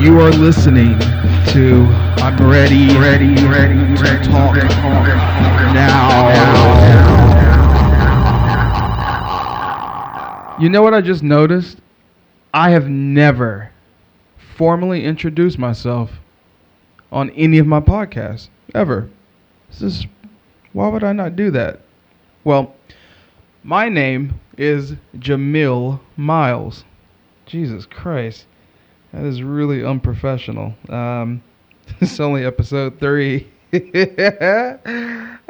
You are listening to I'm ready, ready, ready, ready to talk now. You know what I just noticed? I have never formally introduced myself on any of my podcasts ever. This is why would I not do that? Well, my name is Jamil Miles. Jesus Christ. That is really unprofessional. Um, it's only episode three.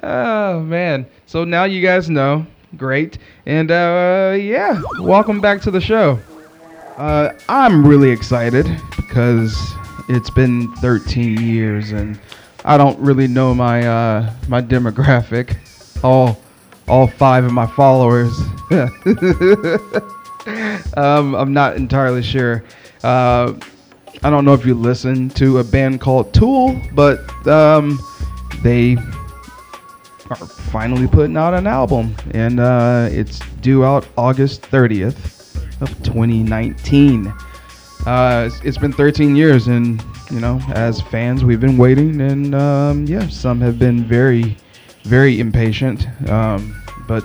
oh man! So now you guys know. Great, and uh, yeah, welcome back to the show. Uh, I'm really excited because it's been 13 years, and I don't really know my uh, my demographic. All all five of my followers. um, I'm not entirely sure. Uh, I don't know if you listen to a band called Tool, but um, they are finally putting out an album, and uh, it's due out August 30th of 2019. Uh, it's, it's been 13 years, and you know, as fans, we've been waiting, and um, yeah, some have been very, very impatient, um, but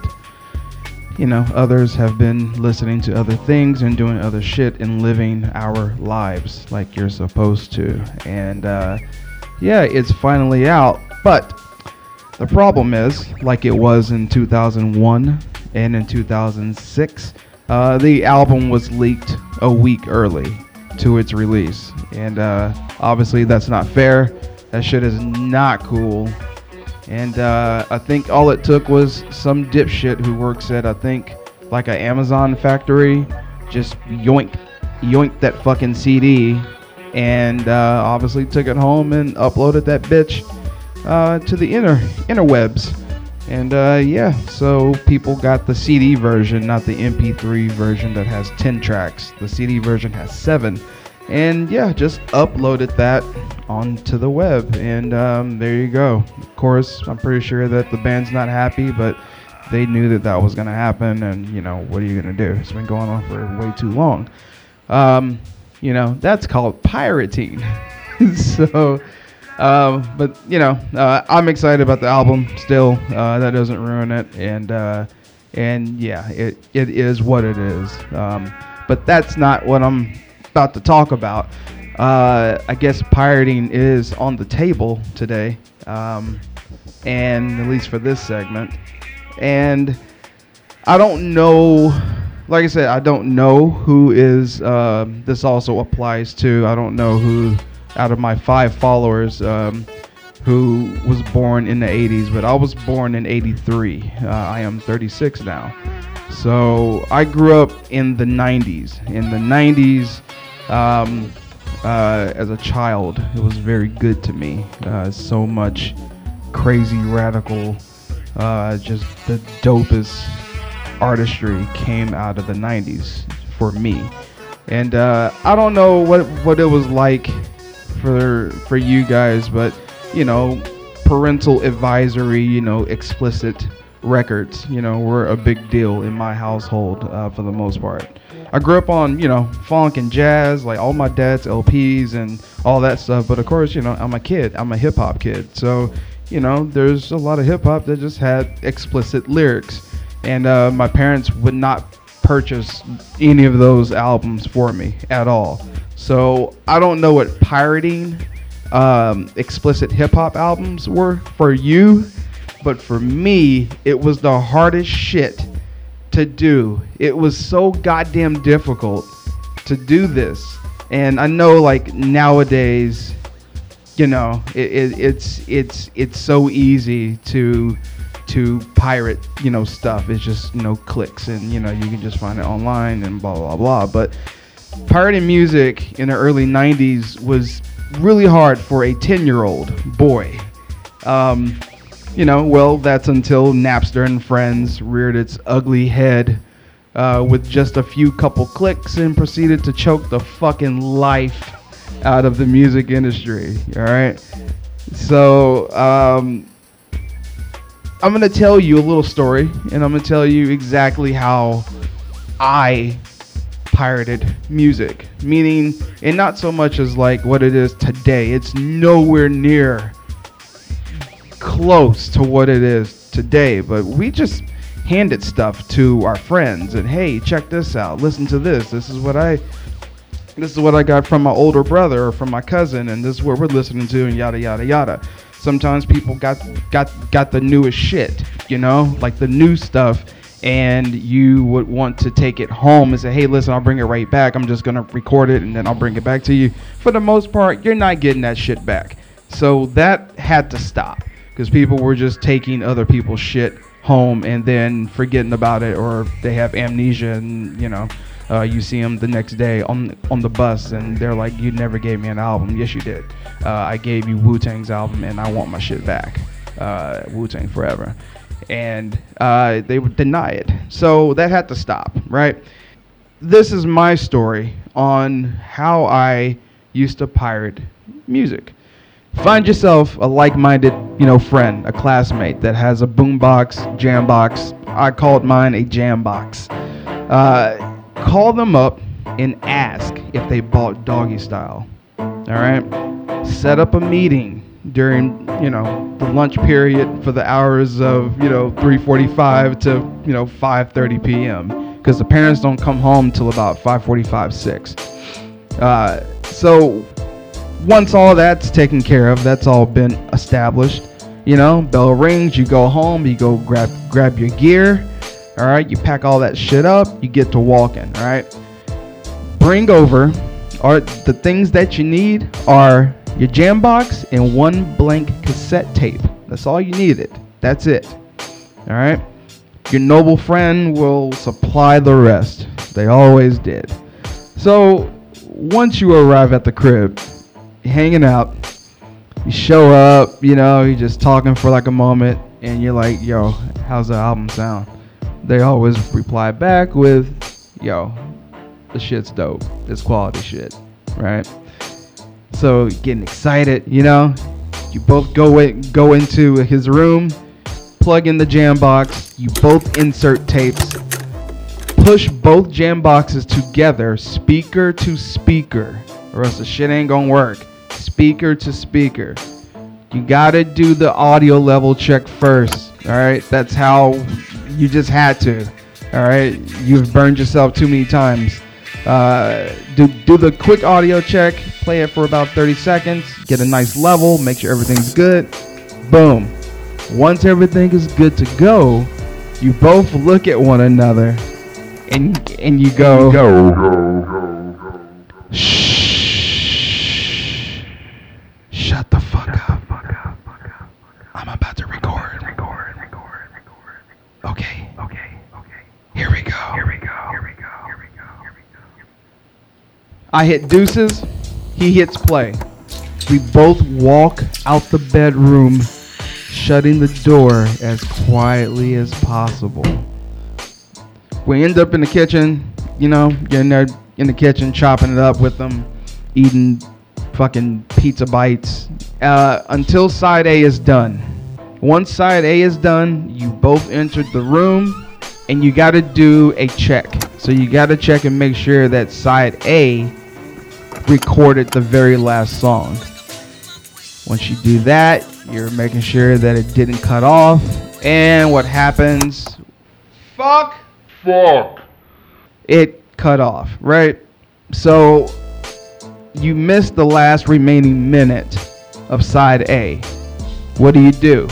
you know, others have been listening to other things and doing other shit and living our lives like you're supposed to. And uh, yeah, it's finally out. But the problem is, like it was in 2001 and in 2006, uh, the album was leaked a week early to its release. And uh, obviously, that's not fair. That shit is not cool. And uh, I think all it took was some dipshit who works at I think like an Amazon factory, just yoink, yoinked that fucking CD, and uh, obviously took it home and uploaded that bitch uh, to the inner interwebs. And uh, yeah, so people got the CD version, not the MP3 version that has 10 tracks. The CD version has seven. And yeah, just uploaded that onto the web, and um, there you go. Of course, I'm pretty sure that the band's not happy, but they knew that that was going to happen, and you know, what are you going to do? It's been going on for way too long. Um, you know, that's called pirating. so, um, but you know, uh, I'm excited about the album still. Uh, that doesn't ruin it, and uh, and yeah, it it is what it is. Um, but that's not what I'm about to talk about uh, I guess pirating is on the table today, um, and at least for this segment. And I don't know, like I said, I don't know who is. Uh, this also applies to. I don't know who out of my five followers um, who was born in the 80s, but I was born in 83. Uh, I am 36 now. So I grew up in the 90s. In the 90s, um, uh, as a child. It was very good to me. Uh, so much crazy, radical, uh, just the dopest artistry came out of the 90s for me. And uh, I don't know what what it was like for for you guys, but you know, parental advisory, you know, explicit records, you know, were a big deal in my household uh, for the most part. I grew up on, you know, funk and jazz, like all my dad's LPs and all that stuff. But of course, you know, I'm a kid. I'm a hip hop kid. So, you know, there's a lot of hip hop that just had explicit lyrics. And uh, my parents would not purchase any of those albums for me at all. So I don't know what pirating um, explicit hip hop albums were for you, but for me, it was the hardest shit to do. It was so goddamn difficult to do this. And I know like nowadays, you know, it, it, it's it's it's so easy to to pirate, you know, stuff. It's just, you know, clicks and you know, you can just find it online and blah blah blah. But pirating music in the early 90s was really hard for a 10-year-old boy. Um, you know, well, that's until Napster and Friends reared its ugly head uh, with just a few couple clicks and proceeded to choke the fucking life out of the music industry. All right. So, um, I'm gonna tell you a little story, and I'm gonna tell you exactly how I pirated music. Meaning, and not so much as like what it is today. It's nowhere near close to what it is today. But we just handed stuff to our friends and hey, check this out. Listen to this. This is what I this is what I got from my older brother or from my cousin, and this is what we're listening to, and yada yada yada. Sometimes people got got got the newest shit, you know, like the new stuff, and you would want to take it home and say, hey, listen, I'll bring it right back. I'm just gonna record it and then I'll bring it back to you. For the most part, you're not getting that shit back. So that had to stop because people were just taking other people's shit home and then forgetting about it, or they have amnesia and you know uh, you see them the next day on on the bus, and they're like, "You never gave me an album." Yes, you did. Uh, I gave you Wu Tang's album, and I want my shit back. Uh, Wu Tang forever, and uh, they would deny it. So that had to stop, right? This is my story on how I used to pirate music. Find yourself a like-minded, you know, friend, a classmate that has a boombox, jambox. I called mine a jambox. Uh, call them up and ask if they bought doggy style. All right? Set up a meeting during, you know, the lunch period for the hours of, you know, 3:45 to, you know, 5:30 p.m. because the parents don't come home till about 5:45, 6. Uh, so once all that's taken care of, that's all been established. You know, bell rings, you go home, you go grab grab your gear, all right, you pack all that shit up, you get to walking. Right, bring over are the things that you need are your jam box and one blank cassette tape. That's all you needed. That's it. All right. Your noble friend will supply the rest. They always did. So once you arrive at the crib, hanging out, you show up, you know, you're just talking for like a moment, and you're like, yo, how's the album sound? they always reply back with, yo, the shit's dope. It's quality shit, right? So getting excited, you know, you both go in, go into his room, plug in the jam box, you both insert tapes, push both jam boxes together, speaker to speaker, or else the shit ain't gonna work. Speaker to speaker. You gotta do the audio level check first. All right, that's how you just had to. All right, you've burned yourself too many times. Uh, do do the quick audio check. Play it for about 30 seconds. Get a nice level. Make sure everything's good. Boom. Once everything is good to go, you both look at one another, and and you go. Go. Shh. Shut the fuck up. I'm about to record. Okay. Okay. Okay. Here we go. Here we go. Here we go. Here we go. Here we go. I hit deuces. He hits play. We both walk out the bedroom, shutting the door as quietly as possible. We end up in the kitchen, you know, getting there in the kitchen, chopping it up with them, eating fucking pizza bites uh, until side A is done. Once side A is done, you both entered the room and you got to do a check. So you got to check and make sure that side A recorded the very last song. Once you do that, you're making sure that it didn't cut off. And what happens? Fuck. Fuck. It cut off, right? So you missed the last remaining minute of side A. What do you do?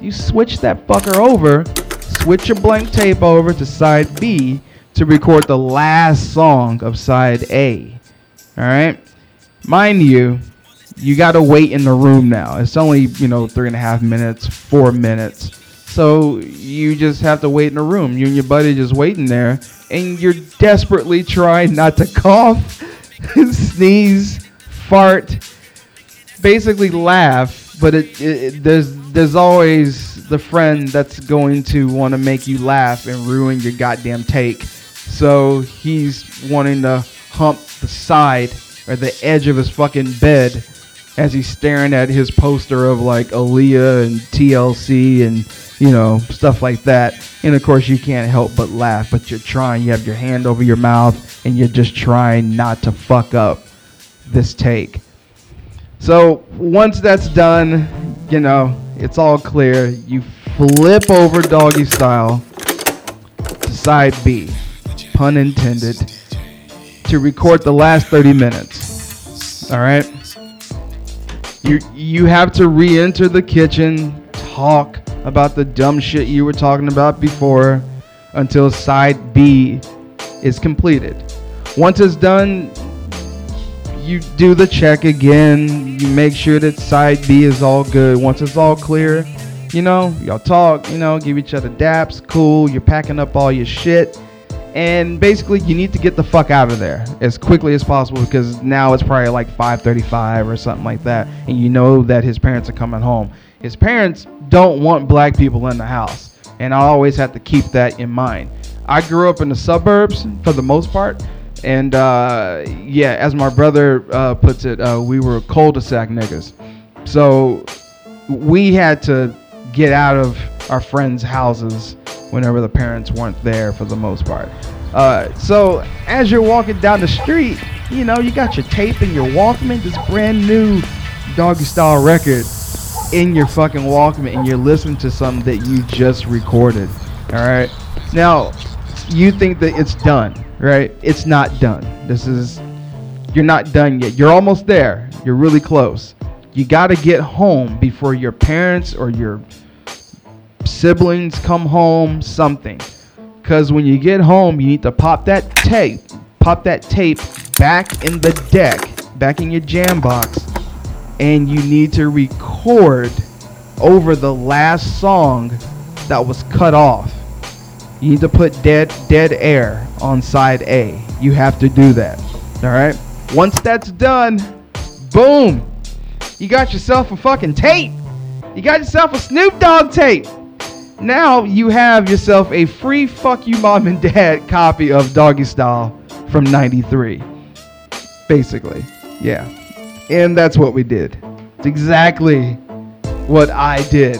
you switch that fucker over, switch your blank tape over to side B to record the last song of side A. All right. Mind you, you got to wait in the room now. It's only, you know, three and a half minutes, four minutes. So you just have to wait in the room. You and your buddy just waiting there, and you're desperately trying not to cough, sneeze, fart, basically laugh. But it, it, there's there's always the friend that's going to want to make you laugh and ruin your goddamn take. So he's wanting to hump the side or the edge of his fucking bed as he's staring at his poster of like Aaliyah and TLC and you know stuff like that. And of course, you can't help but laugh. But you're trying. You have your hand over your mouth, and you're just trying not to fuck up this take. So once that's done, you know it's all clear. You flip over doggy style to side B, pun intended, to record the last 30 minutes. All right. You you have to re-enter the kitchen, talk about the dumb shit you were talking about before until side B is completed. Once it's done, you do the check again. You make sure that side B is all good. Once it's all clear, you know, y'all talk, you know, give each other daps, cool. You're packing up all your shit and basically you need to get the fuck out of there as quickly as possible because now it's probably like 5:35 or something like that. And you know that his parents are coming home. His parents don't want black people in the house. And I always have to keep that in mind. I grew up in the suburbs for the most part. And uh, yeah as my brother uh, puts it uh, we were cul-de-sac niggas. So we had to get out of our friends houses whenever the parents weren't there for the most part. Uh, so as you're walking down the street, you know, you got your tape and your Walkman, this brand new doggy style record in your fucking Walkman, and you're listening to something that you just recorded. All right. Now, you think that it's done, right? It's not done. This is, you're not done yet. You're almost there. You're really close. You got to get home before your parents or your siblings come home, something. Because when you get home, you need to pop that tape, pop that tape back in the deck, back in your jam box, and you need to record over the last song that was cut off. You need to put dead dead air on side A. You have to do that. All right? Once that's done, boom. You got yourself a fucking tape. You got yourself a Snoop Dogg tape now you have yourself a free fuck you mom and dad copy of Doggy Style from 93. Basically. Yeah. And that's what we did. It's exactly what I did.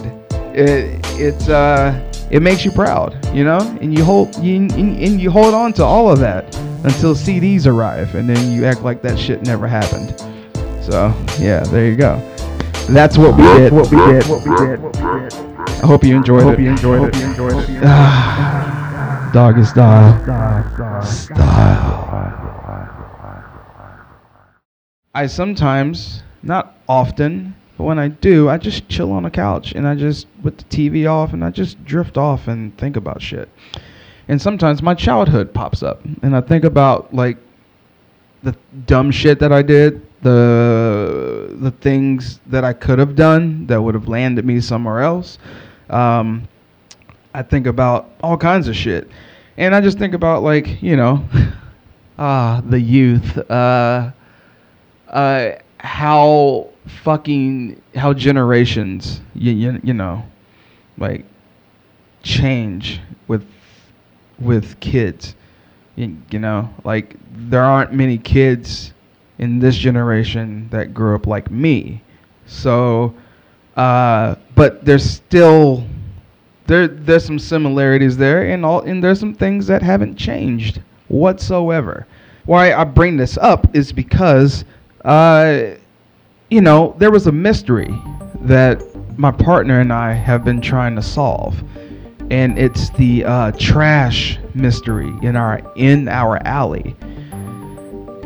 It it's uh it makes you proud, you know? And you hold you and you hold on to all of that until CDs arrive and then you act like that shit never happened. So, yeah, there you go. That's what we did. What we did. What we did. What we did. I hope you enjoyed hope it. You enjoyed hope it. You enjoyed it. Doggy style. Style. I sometimes, not often, but when I do, I just chill on the couch and I just put the TV off and I just drift off and think about shit. And sometimes my childhood pops up and I think about like the dumb shit that I did, the the things that I could have done that would have landed me somewhere else. Um, I think about all kinds of shit, and I just think about like you know, ah, the youth, uh, uh, how fucking how generations you, you you know, like change with with kids. You, you know, like there aren't many kids in this generation that grew up like me. So, uh, but there's still there there's some similarities there, and all and there's some things that haven't changed whatsoever. Why I bring this up is because, uh, you know, there was a mystery that my partner and I have been trying to solve, and it's the uh, trash mystery in our in our alley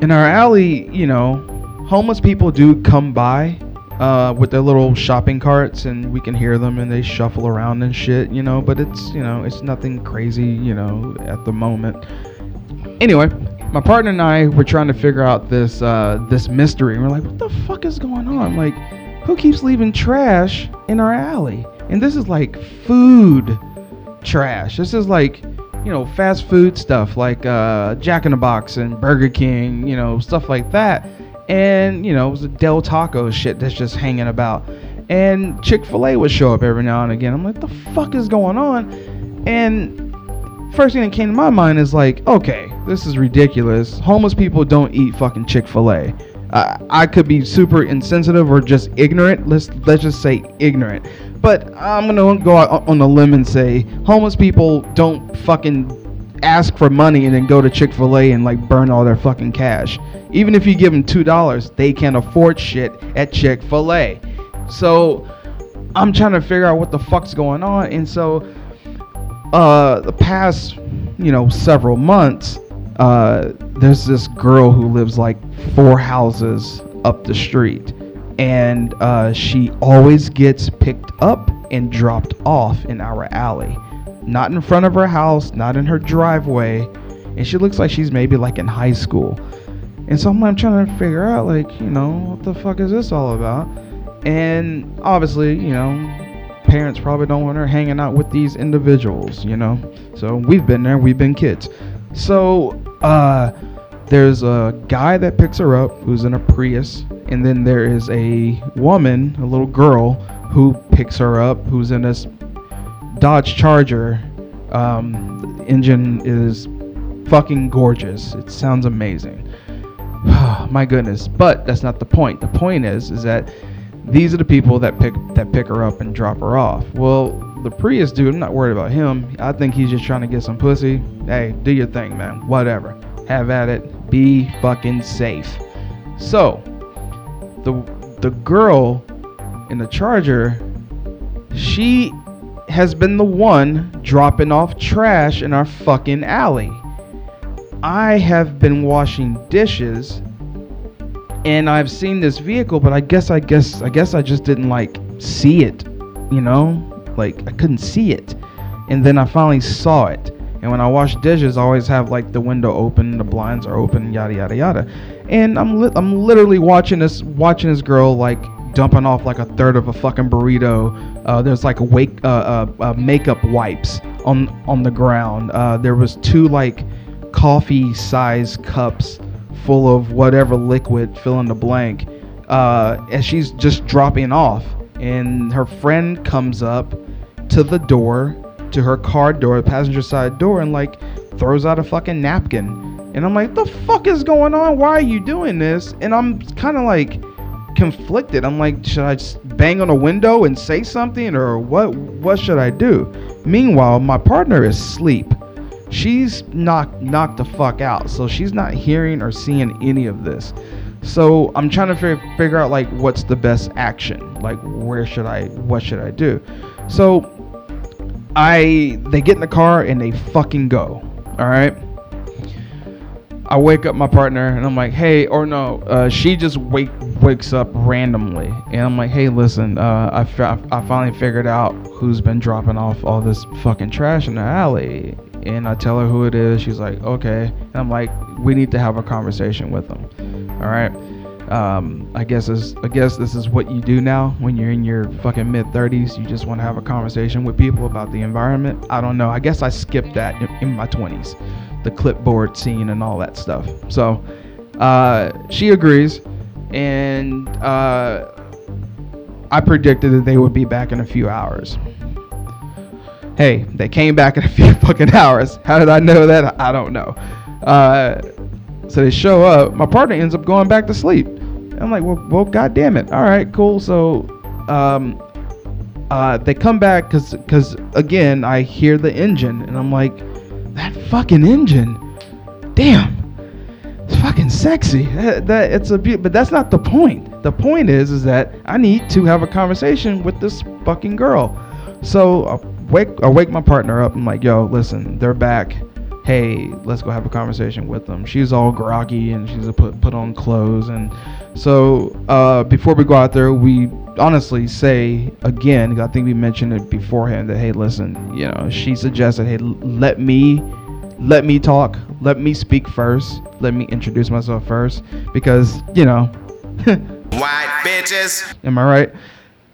in our alley, you know, homeless people do come by uh, with their little shopping carts, and we can hear them, and they shuffle around and shit, you know. But it's you know, it's nothing crazy, you know, at the moment. Anyway, my partner and I were trying to figure out this uh, this mystery, and we're like, what the fuck is going on? Like, who keeps leaving trash in our alley? And this is like food trash. This is like you know, fast food stuff like uh, Jack in the Box and Burger King, you know, stuff like that. And, you know, it was a Del Taco shit that's just hanging about. And Chick fil A would show up every now and again. I'm like, the fuck is going on? And first thing that came to my mind is like, okay, this is ridiculous. Homeless people don't eat fucking Chick fil A. Uh, I could be super insensitive or just ignorant. Let's let's just say ignorant. But I'm gonna go out on a limb and say homeless people don't fucking ask for money and then go to Chick-fil-A and like burn all their fucking cash. Even if you give them two dollars, they can't afford shit at Chick-fil-A. So I'm trying to figure out what the fuck's going on, and so uh, the past you know several months, uh, there's this girl who lives like four houses up the street, and uh, she always gets picked up and dropped off in our alley not in front of her house, not in her driveway, and she looks like she's maybe like in high school. And so I'm trying to figure out, like, you know, what the fuck is this all about? And obviously, you know, parents probably don't want her hanging out with these individuals, you know. So we've been there, we've been kids. So, uh, there's a guy that picks her up who's in a Prius, and then there is a woman, a little girl, who picks her up who's in this Dodge Charger um, engine is fucking gorgeous. It sounds amazing. My goodness, but that's not the point. The point is, is that these are the people that pick that pick her up and drop her off. Well, the Prius dude, I'm not worried about him. I think he's just trying to get some pussy. Hey, do your thing, man. Whatever. Have at it. Be fucking safe. So, the the girl in the Charger, she has been the one dropping off trash in our fucking alley. I have been washing dishes and I've seen this vehicle, but I guess I guess I guess I just didn't like see it, you know? Like I couldn't see it. And then I finally saw it. And when I wash dishes, I always have like the window open, the blinds are open, yada yada yada. And I'm li- I'm literally watching this watching this girl like dumping off like a third of a fucking burrito. Uh, there's like wake uh, uh, uh, makeup wipes on on the ground. Uh, there was two like coffee size cups full of whatever liquid, fill in the blank. Uh, and she's just dropping off, and her friend comes up to the door, to her car door, passenger side door, and like throws out a fucking napkin. And I'm like, the fuck is going on? Why are you doing this? And I'm kind of like conflicted. I'm like, should I bang on a window and say something or what what should I do? Meanwhile, my partner is asleep. She's knocked knocked the fuck out. So she's not hearing or seeing any of this. So I'm trying to figure out like what's the best action? Like where should I what should I do? So I they get in the car and they fucking go. All right? I wake up my partner and I'm like, hey, or no, uh, she just wake wakes up randomly, and I'm like, hey, listen, uh, I, I finally figured out who's been dropping off all this fucking trash in the alley, and I tell her who it is. She's like, okay, and I'm like, we need to have a conversation with them. All right. Um, I guess is I guess this is what you do now when you're in your fucking mid 30s. You just want to have a conversation with people about the environment. I don't know. I guess I skipped that in, in my 20s the clipboard scene and all that stuff. So uh, she agrees, and uh, I predicted that they would be back in a few hours. Hey, they came back in a few fucking hours. How did I know that? I don't know. Uh, so they show up. My partner ends up going back to sleep. I'm like, well, well, god damn it. All right, cool. So, um, uh, they come back because, because again, I hear the engine, and I'm like, that fucking engine. Damn. It's fucking sexy. That, that it's a be- but that's not the point. The point is is that I need to have a conversation with this fucking girl. So I wake I wake my partner up. I'm like, yo, listen, they're back. Hey, let's go have a conversation with them. She's all groggy and she's put put on clothes and so uh, before we go out there, we honestly say again, I think we mentioned it beforehand that hey, listen, you know, she suggested, hey, let me let me talk, let me speak first, let me introduce myself first, because you know, white bitches. Am I right?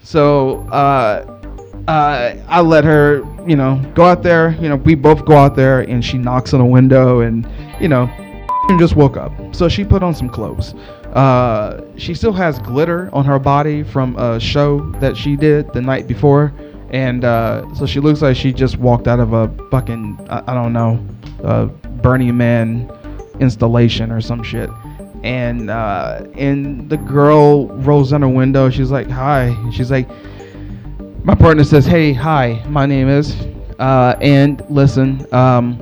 So uh, uh, I let her, you know, go out there. You know, we both go out there, and she knocks on a window, and you know, just woke up. So she put on some clothes. Uh, she still has glitter on her body from a show that she did the night before, and uh, so she looks like she just walked out of a fucking I, I don't know, Burning Man installation or some shit. and uh, and the girl rolls down her window. She's like, "Hi," and she's like, "My partner says, hey, hi, my name is, uh, and listen, um,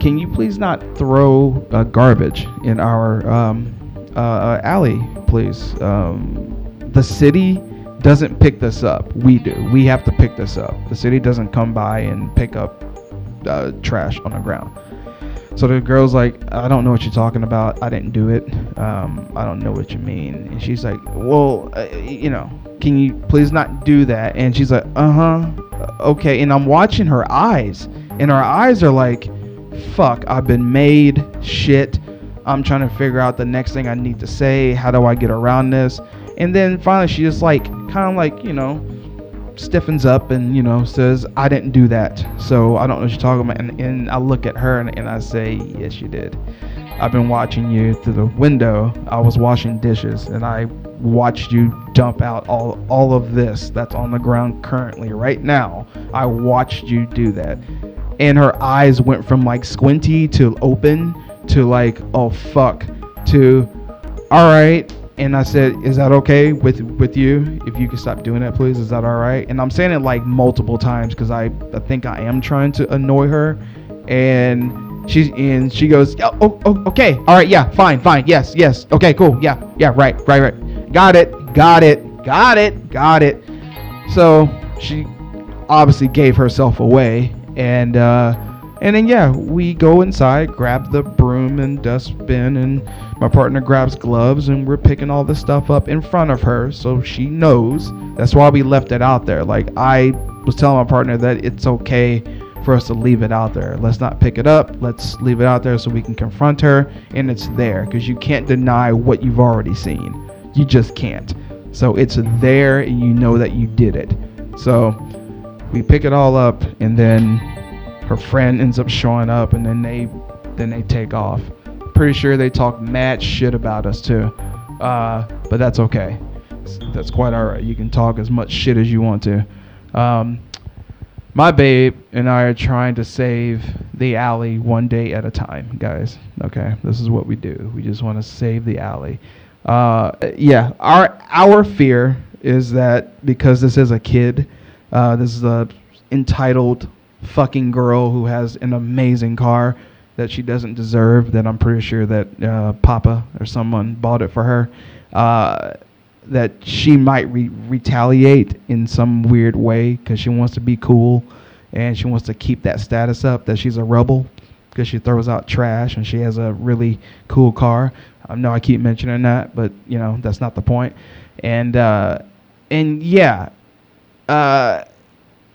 can you please not throw uh, garbage in our um, uh, alley, please? Um, the city." Doesn't pick this up. We do. We have to pick this up. The city doesn't come by and pick up uh, trash on the ground. So the girl's like, I don't know what you're talking about. I didn't do it. Um, I don't know what you mean. And she's like, Well, uh, you know, can you please not do that? And she's like, Uh huh. Okay. And I'm watching her eyes, and her eyes are like, Fuck, I've been made. Shit. I'm trying to figure out the next thing I need to say. How do I get around this? And then finally, she just like, kind of like, you know, stiffens up and you know says i didn't do that. So i don't know what you're talking about. And, and i look at her and, and i say yes you did. I've been watching you through the window. I was washing dishes and i watched you dump out all all of this that's on the ground currently right now. I watched you do that. And her eyes went from like squinty to open to like oh fuck to all right and I said, "Is that okay with with you? If you can stop doing that, please. Is that all right?" And I'm saying it like multiple times because I I think I am trying to annoy her, and she's and she goes, oh, oh, oh, okay, all right, yeah, fine, fine, yes, yes, okay, cool, yeah, yeah, right, right, right, got it, got it, got it, got it." So she obviously gave herself away, and. uh and then yeah, we go inside, grab the broom and dustbin, and my partner grabs gloves, and we're picking all this stuff up in front of her, so she knows. That's why we left it out there. Like I was telling my partner that it's okay for us to leave it out there. Let's not pick it up. Let's leave it out there so we can confront her, and it's there because you can't deny what you've already seen. You just can't. So it's there, and you know that you did it. So we pick it all up, and then her friend ends up showing up and then they then they take off. Pretty sure they talk mad shit about us too. Uh, but that's okay. That's quite all right. You can talk as much shit as you want to. Um, my babe and i are trying to save the alley one day at a time guys. Okay this is what we do. We just want to save the alley. Uh, yeah our our fear is that because this is a kid uh, this is a entitled fucking girl who has an amazing car that she doesn't deserve. That I'm pretty sure that uh, Papa or someone bought it for her. Uh, that she might re- retaliate in some weird way because she wants to be cool and she wants to keep that status up that she's a rebel because she throws out trash and she has a really cool car. I know I keep mentioning that, but you know that's not the point. And uh, and yeah, uh,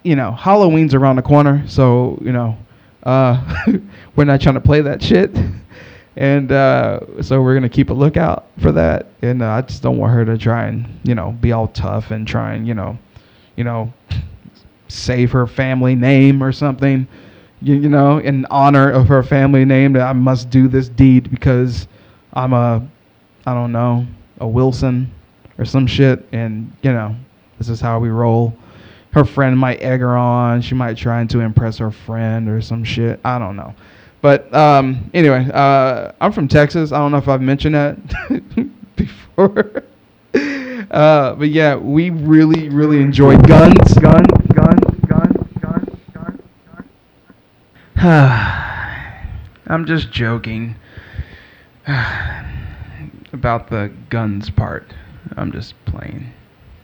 you know, Halloween's around the corner, so you know, uh, we're not trying to play that shit, and uh, so we're gonna keep a lookout for that. And uh, I just don't want her to try and you know be all tough and try and you know, you know, save her family name or something. You, you know, in honor of her family name, that I must do this deed because I'm a, I don't know, a Wilson or some shit, and you know, this is how we roll her friend might egg her on. She might try to impress her friend or some shit. I don't know. But um, anyway, uh, I'm from Texas. I don't know if I've mentioned that before. uh, but yeah, we really, really enjoy guns. Gun, gun, gun, gun, gun, gun. I'm just joking about the guns part. I'm just playing.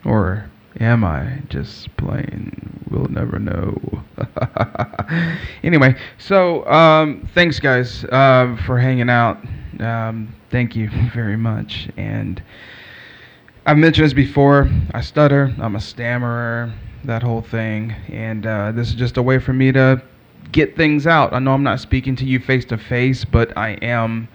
Or Am I just playing? We'll never know. anyway, so um, thanks guys uh, for hanging out. Um, thank you very much. And I've mentioned this before. I stutter. I'm a stammerer. That whole thing. And uh, this is just a way for me to get things out. I know I'm not speaking to you face to face, but I am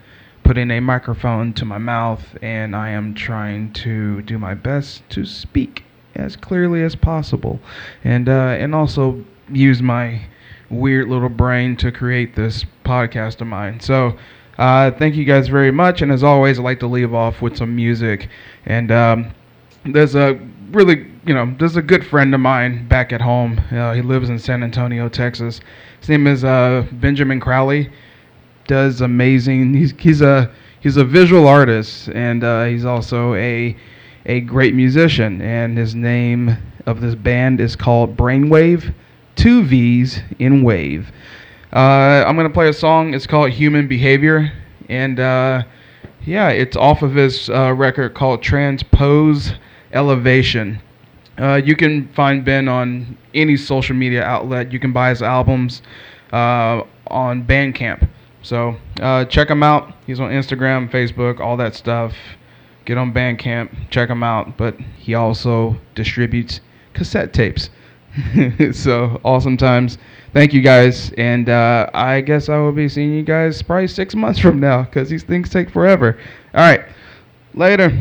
putting a microphone to my mouth and I am trying to do my best to speak as clearly as possible, and uh, and also use my weird little brain to create this podcast of mine. So. Uh, thank you guys very much, and as always, I'd like to leave off with some music. And um, there's a really, you know, there's a good friend of mine back at home. Uh, he lives in San Antonio, Texas. His name is uh, Benjamin Crowley. Does amazing. He's he's a he's a visual artist, and uh, he's also a a great musician. And his name of this band is called Brainwavve, two V's in Wave. Uh, I'm gonna play a song. It's called Human Behavior, and uh, yeah, it's off of his uh, record called Transpose Elevation. Uh, you can find Ben on any social media outlet. You can buy his albums uh, on Bandcamp. So uh, check him out. He's on Instagram, Facebook, all that stuff. Get on Bandcamp, check him out. But he also distributes cassette tapes. so awesome times. Thank you guys, and uh, I guess I will be seeing you guys probably six months from now because these things take forever. All right, later.